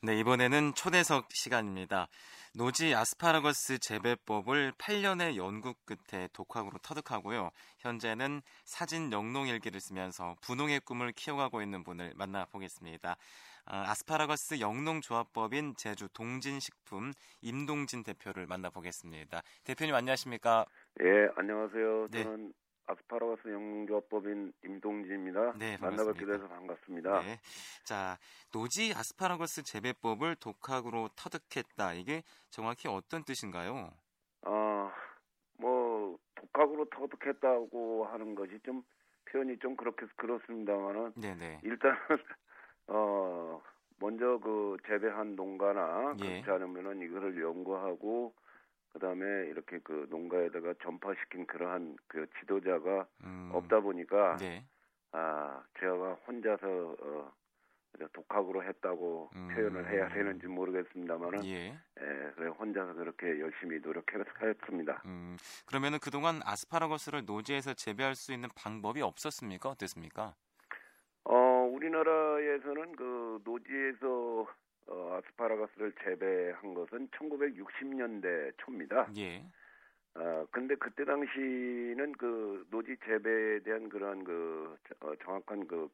네, 이번에는 초대석 시간입니다. 노지 아스파라거스 재배법을 8년의 연구 끝에 독학으로 터득하고요. 현재는 사진 영농 일기를 쓰면서 부농의 꿈을 키워가고 있는 분을 만나보겠습니다. 아스파라거스 영농조합법인 제주 동진식품 임동진 대표를 만나보겠습니다. 대표님 안녕하십니까? 예, 안녕하세요. 네. 저는 아스파라거스 영농조합법인 임동진입니다. 네, 만나뵙게 돼서 반갑습니다. 네. 자, 노지 아스파라거스 재배법을 독학으로 터득했다. 이게 정확히 어떤 뜻인가요? 아, 뭐 독학으로 터득했다고 하는 것이 좀 표현이 좀 그렇게 그렇습니다만은 네네. 일단 어 먼저 그 재배한 농가나 예. 그렇지 않으면은 이거를 연구하고 그다음에 이렇게 그 농가에다가 전파시킨 그러한 그 지도자가 음. 없다 보니까 네. 아 제가 혼자서 어 독학으로 했다고 음. 표현을 해야 되는지 모르겠습니다만은 예. 예, 그래 혼자서 그렇게 열심히 노력했습니다. 음, 그러면은 그동안 아스파라거스를 노지에서 재배할 수 있는 방법이 없었습니까? 어땠습니까? 어, 우리나라에서는 그 노지에서 어, 아스파라거스를 재배한 것은 1960년대 초입니다. 예. 어, 근데 그때 당시는 그 노지 재배에 대한 그런 그 어, 정확한 그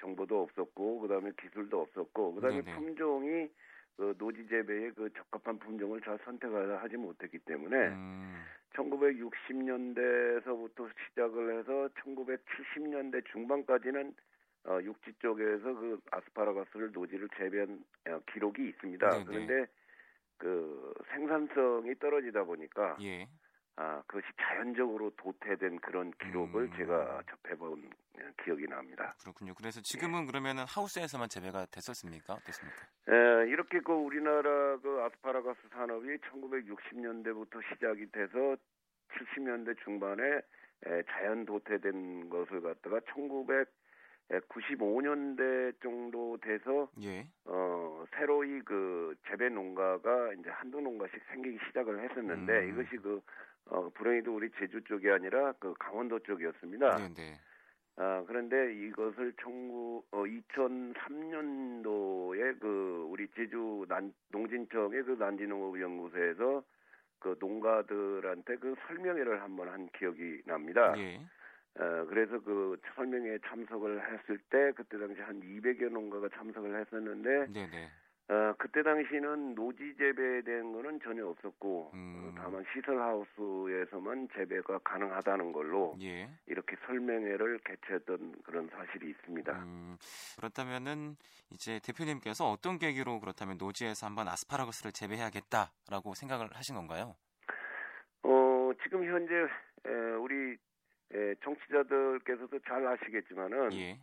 정보도 없었고 그다음에 기술도 없었고 그다음에 네네. 품종이 그 노지 재배에 그 적합한 품종을 잘 선택하지 못했기 때문에 음. 1960년대에서부터 시작을 해서 1970년대 중반까지는 어, 육지 쪽에서 그 아스파라거스를 노지를 재배한 어, 기록이 있습니다. 네네. 그런데 그 생산성이 떨어지다 보니까 예. 아, 그것이 자연적으로 도태된 그런 기록을 음. 제가 접해본 기억이 납니다. 그렇군요. 그래서 지금은 예. 그러면은 하우스에서만 재배가 됐었습니까? 어떻습니까? 예, 이렇게 그 우리나라 그 아스파라거스 산업이 1960년대부터 시작이 돼서 70년대 중반에 에, 자연 도태된 것을 갖다가 1900 95년대 정도 돼서 예. 어 새로이 그 재배 농가가 이제 한두 농가씩 생기기 시작을 했었는데 음. 이것이 그 어, 불행히도 우리 제주 쪽이 아니라 그 강원도 쪽이었습니다. 네네. 네. 아, 그런데 이것을 청구, 어, 2003년도에 그 우리 제주 난, 농진청의 그 난지농업연구소에서 그 농가들한테 그 설명회를 한번 한 기억이 납니다. 예. 어, 그래서 그 설명회에 참석을 했을 때 그때 당시 한 200여 농가가 참석을 했었는데 네네. 어, 그때 당시는 노지 재배된 거는 전혀 없었고 음. 어, 다만 시설 하우스에서만 재배가 가능하다는 걸로 예. 이렇게 설명회를 개최했던 그런 사실이 있습니다. 음, 그렇다면은 이제 대표님께서 어떤 계기로 그렇다면 노지에서 한번 아스파라거스를 재배해야겠다라고 생각을 하신 건가요? 어, 지금 현재 에, 우리 에, 정치자들께서도 잘 아시겠지만은 예.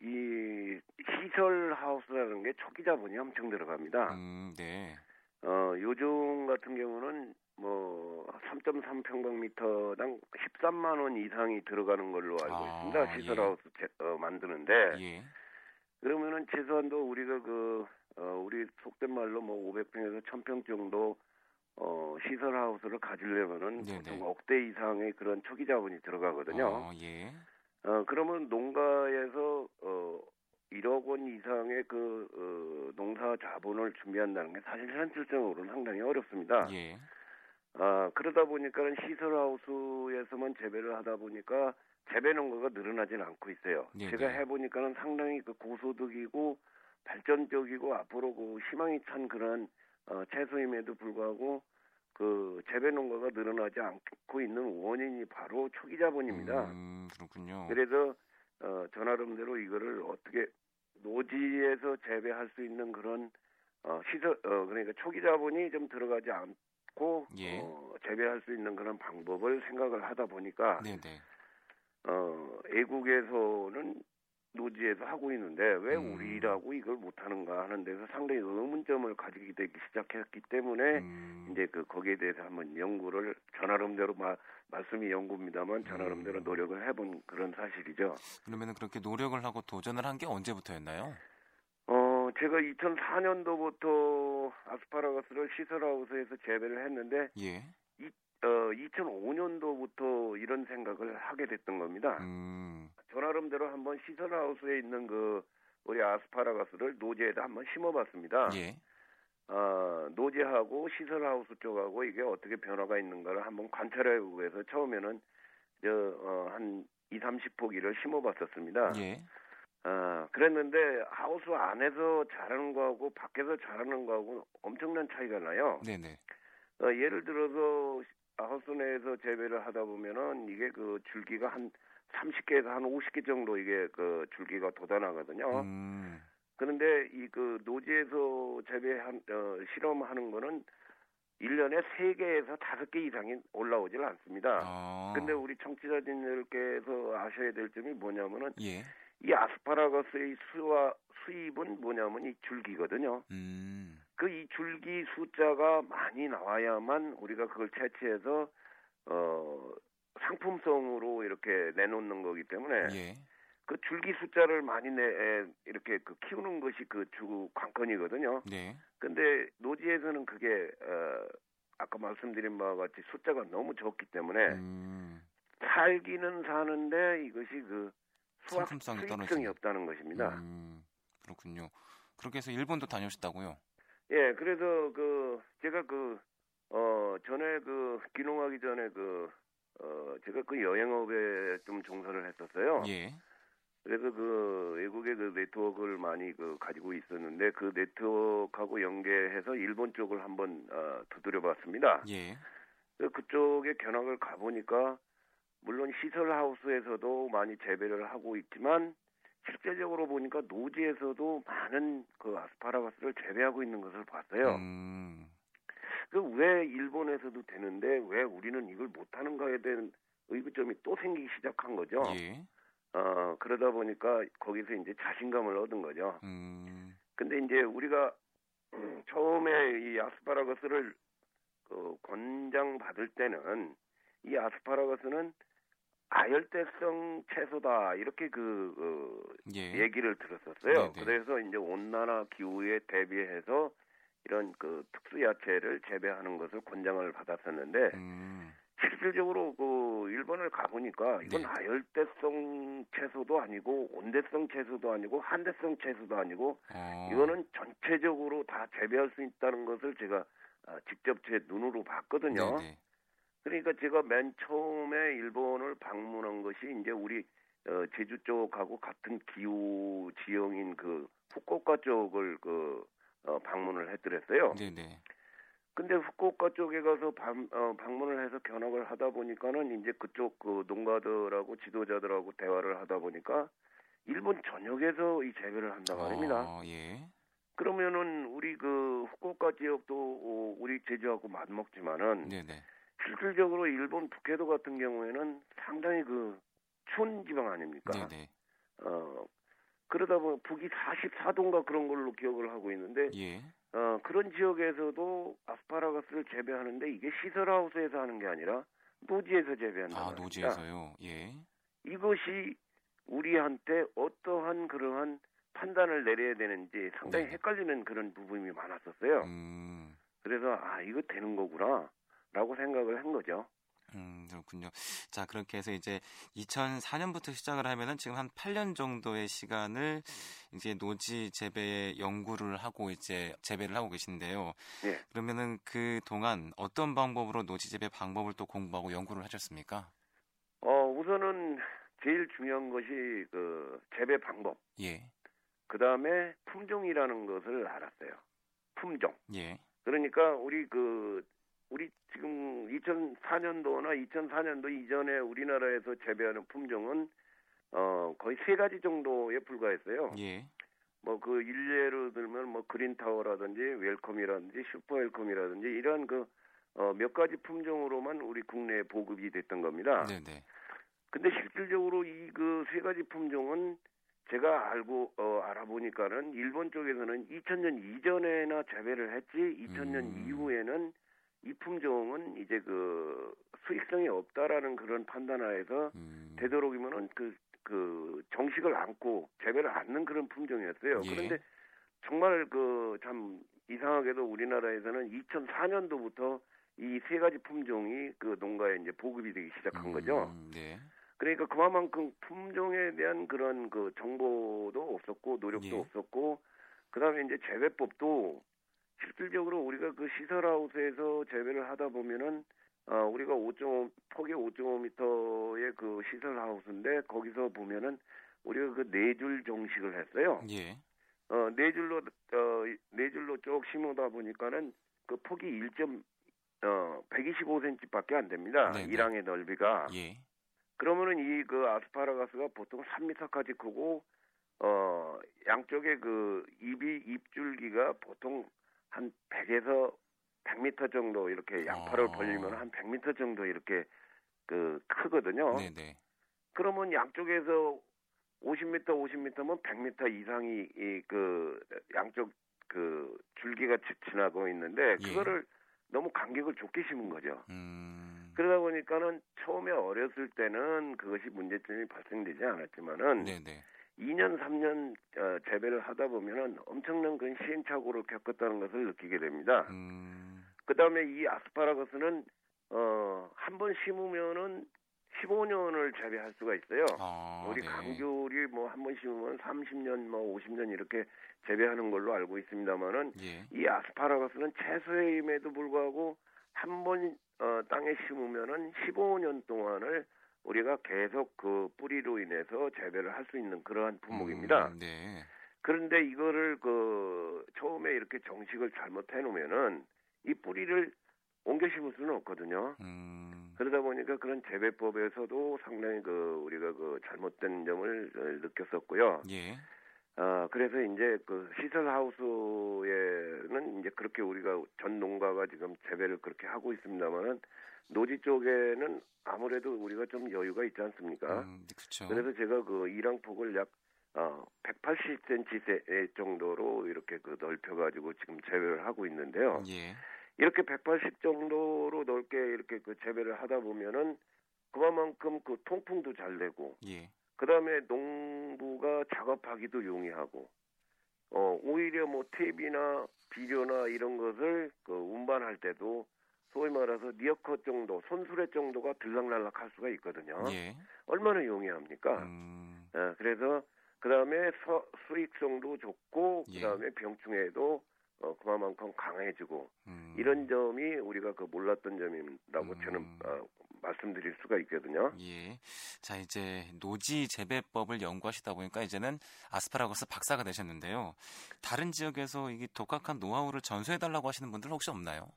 이 시설 하우스라는 게 초기 자본이 엄청 들어갑니다. 음, 네. 어, 요즘 같은 경우는 뭐 3.3 평방미터당 13만 원 이상이 들어가는 걸로 알고 아, 있습니다. 시설 예. 하우스 어, 만드는데. 예. 그러면은 최소한도 우리가 그 어, 우리 속된 말로 뭐 500평에서 1000평 정도 어, 시설 하우스를 가지려면은 네네. 보통 억대 이상의 그런 초기 자본이 들어가거든요. 어, 예. 어, 그러면 농가에서 어 1억 원 이상의 그 어, 농사 자본을 준비한다는 게 사실 현실적으로는 상당히 어렵습니다. 예. 아, 그러다 보니까는 시설하우스에서만 재배를 하다 보니까 재배 농가가 늘어나지는 않고 있어요. 네네. 제가 해보니까는 상당히 그 고소득이고 발전적이고 앞으로 그 희망이 찬 그런 어, 채소임에도 불구하고 그 재배 농가가 늘어나지 않고 있는 원인이 바로 초기 자본입니다. 음, 그렇군요. 그래서 어, 저 나름대로 이거를 어떻게 노지에서 재배할 수 있는 그런 어, 시설 어, 그러니까 초기 자본이 좀 들어가지 않고 예. 어, 재배할 수 있는 그런 방법을 생각을 하다 보니까 네네. 어, 애국에서는 노지에서 하고 있는데 왜 음. 우리라고 이걸 못하는가 하는 데서 상당히 의문점을 가지게 되기 시작했기 때문에 음. 이제 그 거기에 대해서 한번 연구를 전화름대로 마, 말씀이 연구입니다만 전화름대로 음. 노력을 해본 그런 사실이죠. 그러면 그렇게 노력을 하고 도전을 한 게 언제부터였나요? 어 제가 2004년도부터 아스파라거스를 시설하우스에서 재배를 했는데 예. 어, 2005년도부터 이런 생각을 하게 됐던 겁니다. 음. 저 나름대로 한번 시설하우스에 있는 그 우리 아스파라거스를 노지에다 한번 심어봤습니다. 예. 어, 노지하고 시설하우스 쪽하고 이게 어떻게 변화가 있는가를 한번 관찰해 보기 위해서 처음에는 저, 어, 한 2, 30포기를 심어봤었습니다. 예. 어, 그랬는데 하우스 안에서 자라는 거하고 밖에서 자라는 거하고 엄청난 차이가 나요. 네네. 어, 예를 들어서 하우스 내에서 재배를 하다 보면은 이게 그 줄기가 한 30개에서 한 50개 정도 이게 그 줄기가 돋아나거든요. 음. 그런데 이 그 노지에서 재배한 어, 실험하는 거는 1년에 3개에서 5개 이상이 올라오질 않습니다. 아. 근데 우리 청취자님들께서 아셔야 될 점이 뭐냐면은 예. 이 아스파라거스의 수와 수입은 뭐냐면 이 줄기거든요. 음. 그 이 줄기 숫자가 많이 나와야만 우리가 그걸 채취해서 어 상품성으로 이렇게 내놓는 거기 때문에 예. 그 줄기 숫자를 많이 내 이렇게 그 키우는 것이 그 주 관건이거든요. 네. 근데 노지에서는 그게 어 아까 말씀드린 바와 같이 숫자가 너무 적기 때문에 음. 살기는 사는데 이것이 그 수학 수익성이 없다는 것입니다. 음, 그렇군요. 그렇게 해서 일본도 다녀오셨다고요? 예, 그래서 그 제가 그 어 전에 그 귀농하기 전에 그 어, 제가 그 여행업에 좀 종사를 했었어요. 예. 그래서 그 외국의 그 네트워크를 많이 그 가지고 있었는데 그 네트워크하고 연계해서 일본 쪽을 한번 어, 두드려 봤습니다. 예. 그쪽에 견학을 가보니까 물론 시설 하우스에서도 많이 재배를 하고 있지만 실제적으로 보니까 노지에서도 많은 그 아스파라거스를 재배하고 있는 것을 봤어요. 음. 그왜 일본에서도 되는데 왜 우리는 이걸 못하는가에 대한 의구점이 또 생기기 시작한 거죠. 예. 어 그러다 보니까 거기서 이제 자신감을 얻은 거죠. 음. 근데 이제 우리가 처음에 이 아스파라거스를 그 권장 받을 때는 이 아스파라거스는 아열대성 채소다 이렇게 그 어, 예. 얘기를 들었었어요. 네네. 그래서 이제 온난화 기후에 대비해서 이런 그 특수 야채를 재배하는 것을 권장을 받았었는데 음. 실질적으로 그 일본을 가보니까 이건 네. 아열대성 채소도 아니고 온대성 채소도 아니고 한대성 채소도 아니고 어. 이거는 전체적으로 다 재배할 수 있다는 것을 제가 아, 직접 제 눈으로 봤거든요. 네네. 그러니까 제가 맨 처음에 일본을 방문한 것이 이제 우리 어, 제주 쪽하고 같은 기후 지형인 그 후쿠오카 쪽을 그 어, 방문을 했더랬어요. 네네. 근데 후쿠오카 쪽에 가서 방, 어, 방문을 해서 견학을 하다 보니까는 이제 그쪽 그 농가들하고 지도자들하고 대화를 하다 보니까 일본 전역에서 이 재배를 한다 말입니다. 아, 예. 그러면은 우리 그 후쿠오카 지역도 어, 우리 제주하고 맞먹지만은 네네. 실질적으로 일본 북해도 같은 경우에는 상당히 그 추운 지방 아닙니까? 네네. 어 그러다 보면 북이 44도인가 그런 걸로 기억을 하고 있는데 예. 어 그런 지역에서도 아스파라거스를 재배하는데 이게 시설하우스에서 하는 게 아니라 노지에서 재배한다. 아 노지에서요. 예. 이것이 우리한테 어떠한 그러한 판단을 내려야 되는지 상당히 네. 헷갈리는 그런 부분이 많았었어요. 음. 그래서 아 이거 되는 거구나. 라고 생각을 한 거죠. 음, 그렇군요. 자, 그렇게 해서 이제 2004년부터 시작을 하면은 지금 한 8년 정도의 시간을 이제 노지 재배 연구를 하고 이제 재배를 하고 계신데요. 네. 그러면은 그 동안 어떤 방법으로 노지 재배 방법을 또 공부하고 연구를 하셨습니까? 어, 우선은 제일 중요한 것이 그 재배 방법. 예. 그 다음에 품종이라는 것을 알았어요. 품종. 예. 그러니까 우리 그 우리 지금 2004년도나 2004년도 이전에 우리나라에서 재배하는 품종은 어 거의 세 가지 정도에 불과했어요. 예. 뭐 그 일례로 들면 뭐 그린타워라든지 웰컴이라든지 슈퍼 웰컴이라든지 이런 그 어, 몇 가지 품종으로만 우리 국내에 보급이 됐던 겁니다. 네네. 근데 실질적으로 이 그 세 가지 품종은 제가 알고 어, 알아보니까는 일본 쪽에서는 2000년 이전에나 재배를 했지 2000년 음. 이후에는 이 품종은 이제 그 수익성이 없다라는 그런 판단하에서 음. 되도록이면은 그, 그 정식을 안고 재배를 않는 그런 품종이었어요. 예. 그런데 정말 그 참 이상하게도 우리나라에서는 2004년도부터 이 세 가지 품종이 그 농가에 이제 보급이 되기 시작한 음, 거죠. 네. 그러니까 그만큼 품종에 대한 그런 그 정보도 없었고 노력도 예. 없었고 그다음에 이제 재배법도 실질적으로 우리가 그 시설하우스에서 재배를 하다 보면은 어, 우리가 5.5 폭이 5.5m의 그 시설하우스인데 거기서 보면은 우리가 그 네 줄 정식을 했어요. 예. 어, 네 줄로 어, 네 줄로 쭉 심으다 보니까는 그 폭이 1. 어, 125cm밖에 안 됩니다. 네네. 이랑의 넓이가. 예. 그러면은 이 그 아스파라가스가 보통 3m까지 크고 어 양쪽에 그 입이 입줄기가 보통 한 100에서 100m 정도 이렇게 양파를 어. 벌리면 한 100m 정도 이렇게 그 크거든요. 네네. 그러면 양쪽에서 50m, 50m면 100m 이상이 이 그 양쪽 그 줄기가 지나고 있는데 예. 그거를 예. 너무 간격을 좁게 심은 거죠. 음. 그러다 보니까는 처음에 어렸을 때는 그것이 문제점이 발생되지 않았지만은 네네. 2년, 3년 어, 재배를 하다 보면은 엄청난 그 시행착오를 겪었다는 것을 느끼게 됩니다. 음. 그 다음에 이 아스파라거스는 어, 한 번 심으면은 15년을 재배할 수가 있어요. 아, 우리 네. 강귤이 뭐 한 번 심으면 30년, 뭐 50년 이렇게 재배하는 걸로 알고 있습니다만은 예. 이 아스파라거스는 채소임에도 불구하고 한번 어, 땅에 심으면은 15년 동안을 우리가 계속 그 뿌리로 인해서 재배를 할 수 있는 그러한 품목입니다. 음, 네. 그런데 이거를 그 처음에 이렇게 정식을 잘못해 놓으면은 이 뿌리를 옮겨 심을 수는 없거든요. 음. 그러다 보니까 그런 재배법에서도 상당히 그 우리가 그 잘못된 점을 느꼈었고요. 예. 아, 그래서 이제 그 시설 하우스에는 이제 그렇게 우리가 전 농가가 지금 재배를 그렇게 하고 있습니다만은 노지 쪽에는 아무래도 우리가 좀 여유가 있지 않습니까? 음, 그렇죠. 그래서 제가 그 이랑폭을 약 어, 180cm 정도로 이렇게 그 넓혀가지고 지금 재배를 하고 있는데요. 예. 이렇게 180 정도로 넓게 이렇게 그 재배를 하다 보면은 그만큼 그 통풍도 잘 되고, 예. 그 다음에 농부가 작업하기도 용이하고, 어, 오히려 뭐 탭이나 비료나 이런 것을 그 운반할 때도 소위 말해서 니어컷 정도, 손수레 정도가 들락날락 할 수가 있거든요. 예. 얼마나 용이합니까? 음. 어, 그래서 그 다음에 수익성도 좋고, 예. 그 다음에 병충해도 어, 그만큼 강해지고 음. 이런 점이 우리가 그 몰랐던 점이라고 음. 저는 어, 말씀드릴 수가 있거든요. 예. 자, 이제 노지 재배법을 연구하시다 보니까 이제는 아스파라거스 박사가 되셨는데요. 다른 지역에서 이게 독학한 노하우를 전수해 달라고 하시는 분들 혹시 없나요?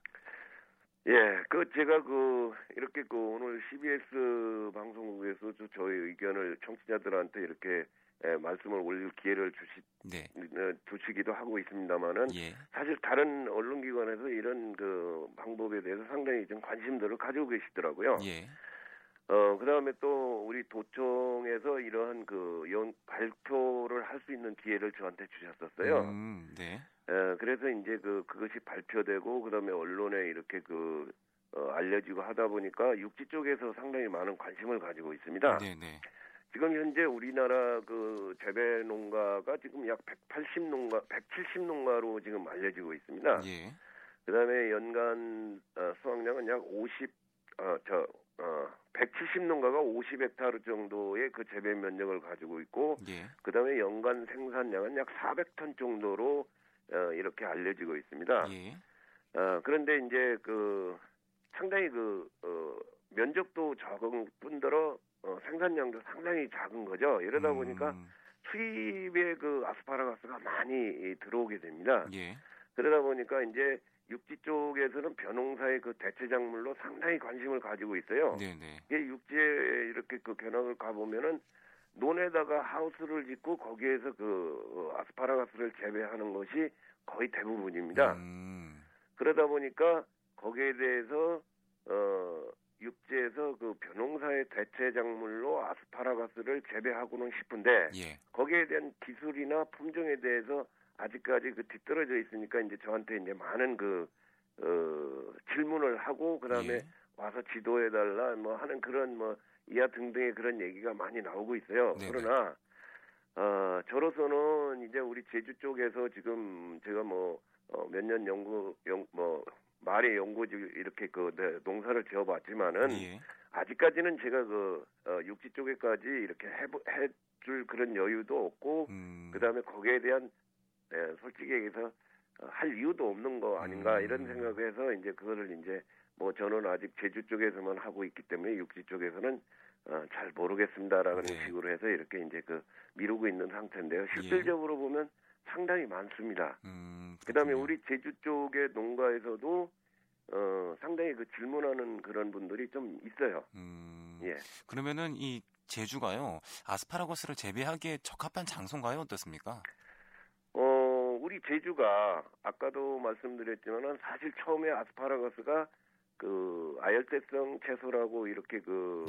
예, 그 제가 그 이렇게 그 오늘 CBS 방송국에서 저의 의견을 청취자들한테 이렇게 예, 말씀을 올릴 기회를 주시 네. 어, 주시기도 하고 있습니다만은 예. 사실 다른 언론기관에서 이런 그 방법에 대해서 상당히 좀 관심들을 가지고 계시더라고요. 예. 어 그다음에 또 우리 도청에서 이러한 그 연, 발표를 할 수 있는 기회를 저한테 주셨었어요. 음, 네. 에, 그래서 이제 그 그것이 발표되고 그다음에 언론에 이렇게 그 어, 알려지고 하다 보니까 육지 쪽에서 상당히 많은 관심을 가지고 있습니다. 네, 네. 지금 현재 우리나라 그 재배 농가가 지금 약 180 농가, 170 농가로 지금 알려지고 있습니다. 예. 그다음에 연간 어, 수확량은 약 50, 어, 저, 어, 170 농가가 50헥타르 정도의 그 재배 면적을 가지고 있고, 예. 그다음에 연간 생산량은 약 400톤 정도로 어, 이렇게 알려지고 있습니다. 예. 어, 그런데 이제 그 상당히 그 어, 면적도 적은 뿐더러 어, 생산량도 상당히 작은 거죠. 이러다 보니까 음, 수입의 그 아스파라가스가 많이 들어오게 됩니다. 예. 그러다 보니까 이제 육지 쪽에서는 벼농사의 그 대체 작물로 상당히 관심을 가지고 있어요. 네, 네. 이게 육지에 이렇게 그 견학을 가보면은 논에다가 하우스를 짓고 거기에서 그 어, 아스파라가스를 재배하는 것이 거의 대부분입니다. 음, 그러다 보니까 거기에 대해서 어 육지에서 그 벼농사의 대체 작물로 아스파라가스를 재배하고는 싶은데 예. 거기에 대한 기술이나 품종에 대해서 아직까지 그 뒤떨어져 있으니까 이제 저한테 이제 많은 그 어, 질문을 하고 그다음에 예. 와서 지도해 달라 뭐 하는 그런 뭐 이하 등등의 그런 얘기가 많이 나오고 있어요. 네네. 그러나 어 저로서는 이제 우리 제주 쪽에서 지금 제가 뭐 어, 몇년 연구 연 뭐 말의 연구지 이렇게 그 네, 농사를 지어봤지만은 예. 아직까지는 제가 그 어, 육지 쪽에까지 이렇게 해줄 그런 여유도 없고 음, 그다음에 거기에 대한 예, 솔직히 얘기해서 할 이유도 없는 거 아닌가 음. 이런 생각에서 이제 그거를 이제 뭐 저는 아직 제주 쪽에서만 하고 있기 때문에 육지 쪽에서는 어, 잘 모르겠습니다라는 네. 식으로 해서 이렇게 이제 그 미루고 있는 상태인데요. 예. 실질적으로 예. 보면 상당히 많습니다. 음, 그다음에 우리 제주 쪽의 농가에서도 어, 상당히 그 질문하는 그런 분들이 좀 있어요. 음, 예. 그러면은 이 제주가요 아스파라거스를 재배하기에 적합한 장소인가요? 어떻습니까? 어, 우리 제주가 아까도 말씀드렸지만은 사실 처음에 아스파라거스가 그 아열대성 채소라고 이렇게 그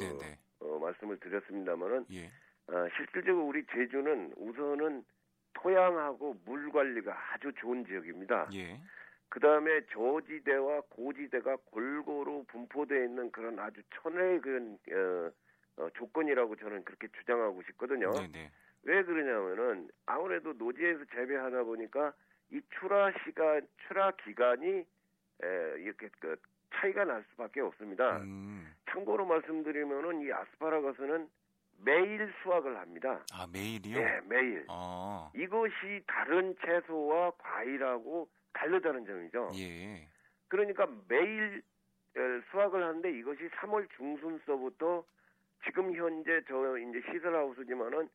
어, 말씀을 드렸습니다만은 예. 어, 실질적으로 우리 제주는 우선은 토양하고 물 관리가 아주 좋은 지역입니다. 예. 그 다음에 저지대와 고지대가 골고루 분포되어 있는 그런 아주 천혜의 그런 어, 어, 조건이라고 저는 그렇게 주장하고 싶거든요. 네네. 왜 그러냐면은 아무래도 노지에서 재배하다 보니까 이 출하 시간, 출하 기간이 에, 이렇게 그 차이가 날 수밖에 없습니다. 음. 참고로 말씀드리면은 이 아스파라거스는 매일 수확을 합니다. 아 매일이요? 네, 매일. 아. 이것이 다른 채소와 과일하고 다르다는 점이죠. 예. 그러니까 매일 수확을 하는데 이것이 3월 중순서부터 지금 현재 저 이제 시설하우스지만은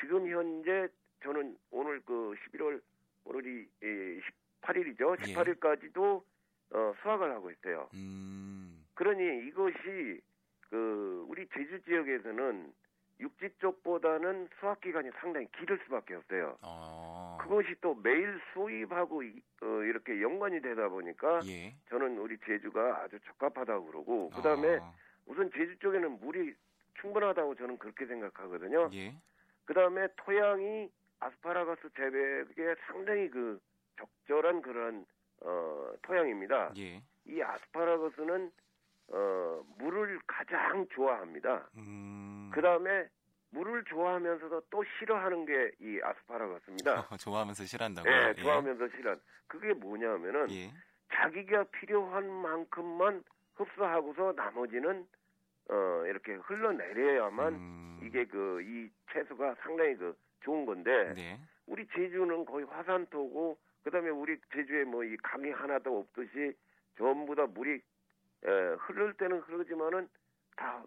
지금 현재 저는 오늘 그 11월 오늘이 18일이죠. 18일까지도 예. 어, 수확을 하고 있어요. 음. 그러니 이것이 그 우리 제주 지역에서는 육지 쪽보다는 수확 기간이 상당히 길을 수밖에 없어요. 아. 그것이 또 매일 수입하고 어, 이렇게 연관이 되다 보니까 예. 저는 우리 제주가 아주 적합하다고 그러고 그다음에 아. 우선 제주 쪽에는 물이 충분하다고 저는 그렇게 생각하거든요. 예. 그다음에 토양이 아스파라거스 재배에 상당히 그 적절한 그런 어, 토양입니다. 예. 이 아스파라거스는 어, 물을 가장 좋아합니다. 음... 그 다음에 물을 좋아하면서도 또 싫어하는 게 이 아스파라거스입니다. 어, 좋아하면서 싫어한다고요? 네, 예. 좋아하면서 싫어한. 그게 뭐냐면은 예. 자기가 필요한 만큼만 흡수하고서 나머지는 어 이렇게 흘러내려야만 음... 이게 그 이 채소가 상당히 그 좋은 건데 네. 우리 제주는 거의 화산토고 그다음에 우리 제주에 뭐 이 강이 하나도 없듯이 전부 다 물이 에, 흐를 때는 흐르지만은 다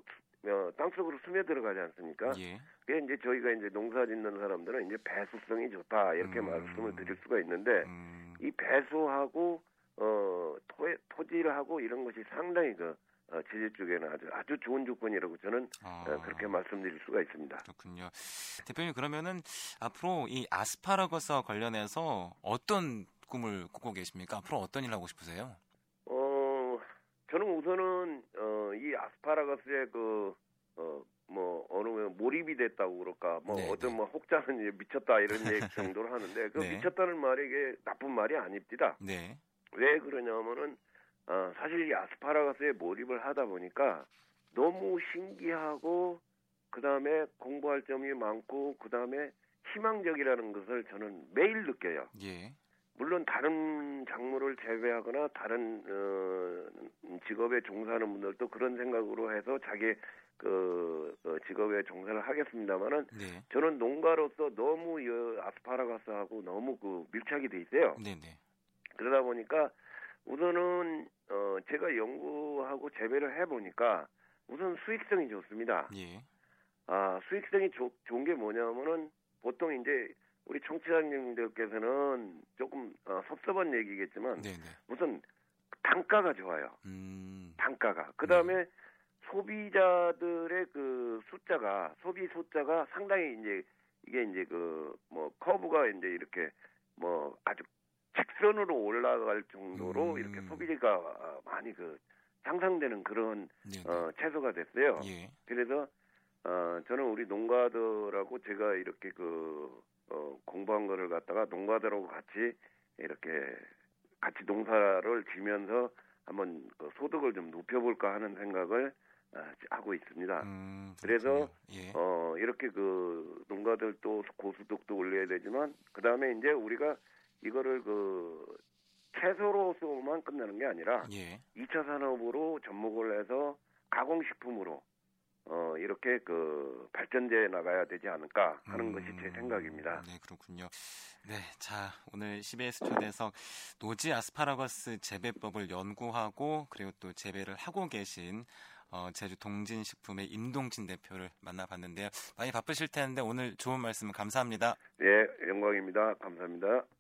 어, 땅속으로 스며들어가지 않습니까? 예. 그게 이제 저희가 이제 농사 짓는 사람들은 이제 배수성이 좋다 이렇게 음. 말씀을 드릴 수가 있는데 음. 이 배수하고 어 토, 토지를 하고 이런 것이 상당히 그 어, 제재 쪽에는 아주 아주 좋은 조건이라고 저는 아, 어, 그렇게 말씀드릴 수가 있습니다. 그렇군요. 대표님 그러면은 앞으로 이 아스파라거스와 관련해서 어떤 꿈을 꾸고 계십니까? 앞으로 어떤 일 하고 싶으세요? 어, 저는 우선은 어, 이 아스파라거스의 그 어, 뭐 어느 몰입이 됐다고 그럴까 뭐 네, 어떤 네. 뭐 혹자는 미쳤다 이런 얘기 정도로 하는데 그 네. 미쳤다는 말이 이게 나쁜 말이 아닙니다. 네. 왜 그러냐면은 어, 사실 이 아스파라거스에 몰입을 하다 보니까 너무 신기하고 그 다음에 공부할 점이 많고 그 다음에 희망적이라는 것을 저는 매일 느껴요. 예. 물론 다른 작물을 재배하거나 다른 어, 직업에 종사하는 분들도 그런 생각으로 해서 자기 그 어, 직업에 종사를 하겠습니다만은 네. 저는 농가로서 너무 이 아스파라거스하고 너무 그 밀착이 돼 있어요. 네네. 네. 그러다 보니까 우선은 어 제가 연구하고 재배를 해 보니까 우선 수익성이 좋습니다. 예. 아 수익성이 조, 좋은 게 뭐냐면은 보통 이제 우리 청취자님들께서는 조금 어, 섭섭한 얘기겠지만 네네. 우선 단가가 좋아요. 음. 단가가 그 다음에 네. 소비자들의 그 숫자가 소비 숫자가 상당히 이제 이게 이제 그 뭐 커브가 이제 이렇게 뭐 아주 직선으로 올라갈 정도로 음. 이렇게 소비가 많이 그 향상되는 그런 어, 채소가 됐어요. 예. 그래서 어, 저는 우리 농가들하고 제가 이렇게 그 어, 공부한 거를 갖다가 농가들하고 같이 이렇게 같이 농사를 지면서 한번 그 소득을 좀 높여볼까 하는 생각을 어, 하고 있습니다. 음, 그래서 예. 어 이렇게 그 농가들도 고소득도 올려야 되지만 그 다음에 이제 우리가 이거를 그 채소로서만 끝나는 게 아니라 예. 2차 산업으로 접목을 해서 가공식품으로 어, 이렇게 그 발전돼 나가야 되지 않을까 하는 음, 것이 제 생각입니다. 네, 그렇군요. 네, 자, 오늘 CBS 초대석 노지 아스파라거스 재배법을 연구하고 그리고 또 재배를 하고 계신 어, 제주 동진식품의 임동진 대표를 만나봤는데요. 많이 바쁘실 텐데 오늘 좋은 말씀 감사합니다. 네, 영광입니다. 감사합니다.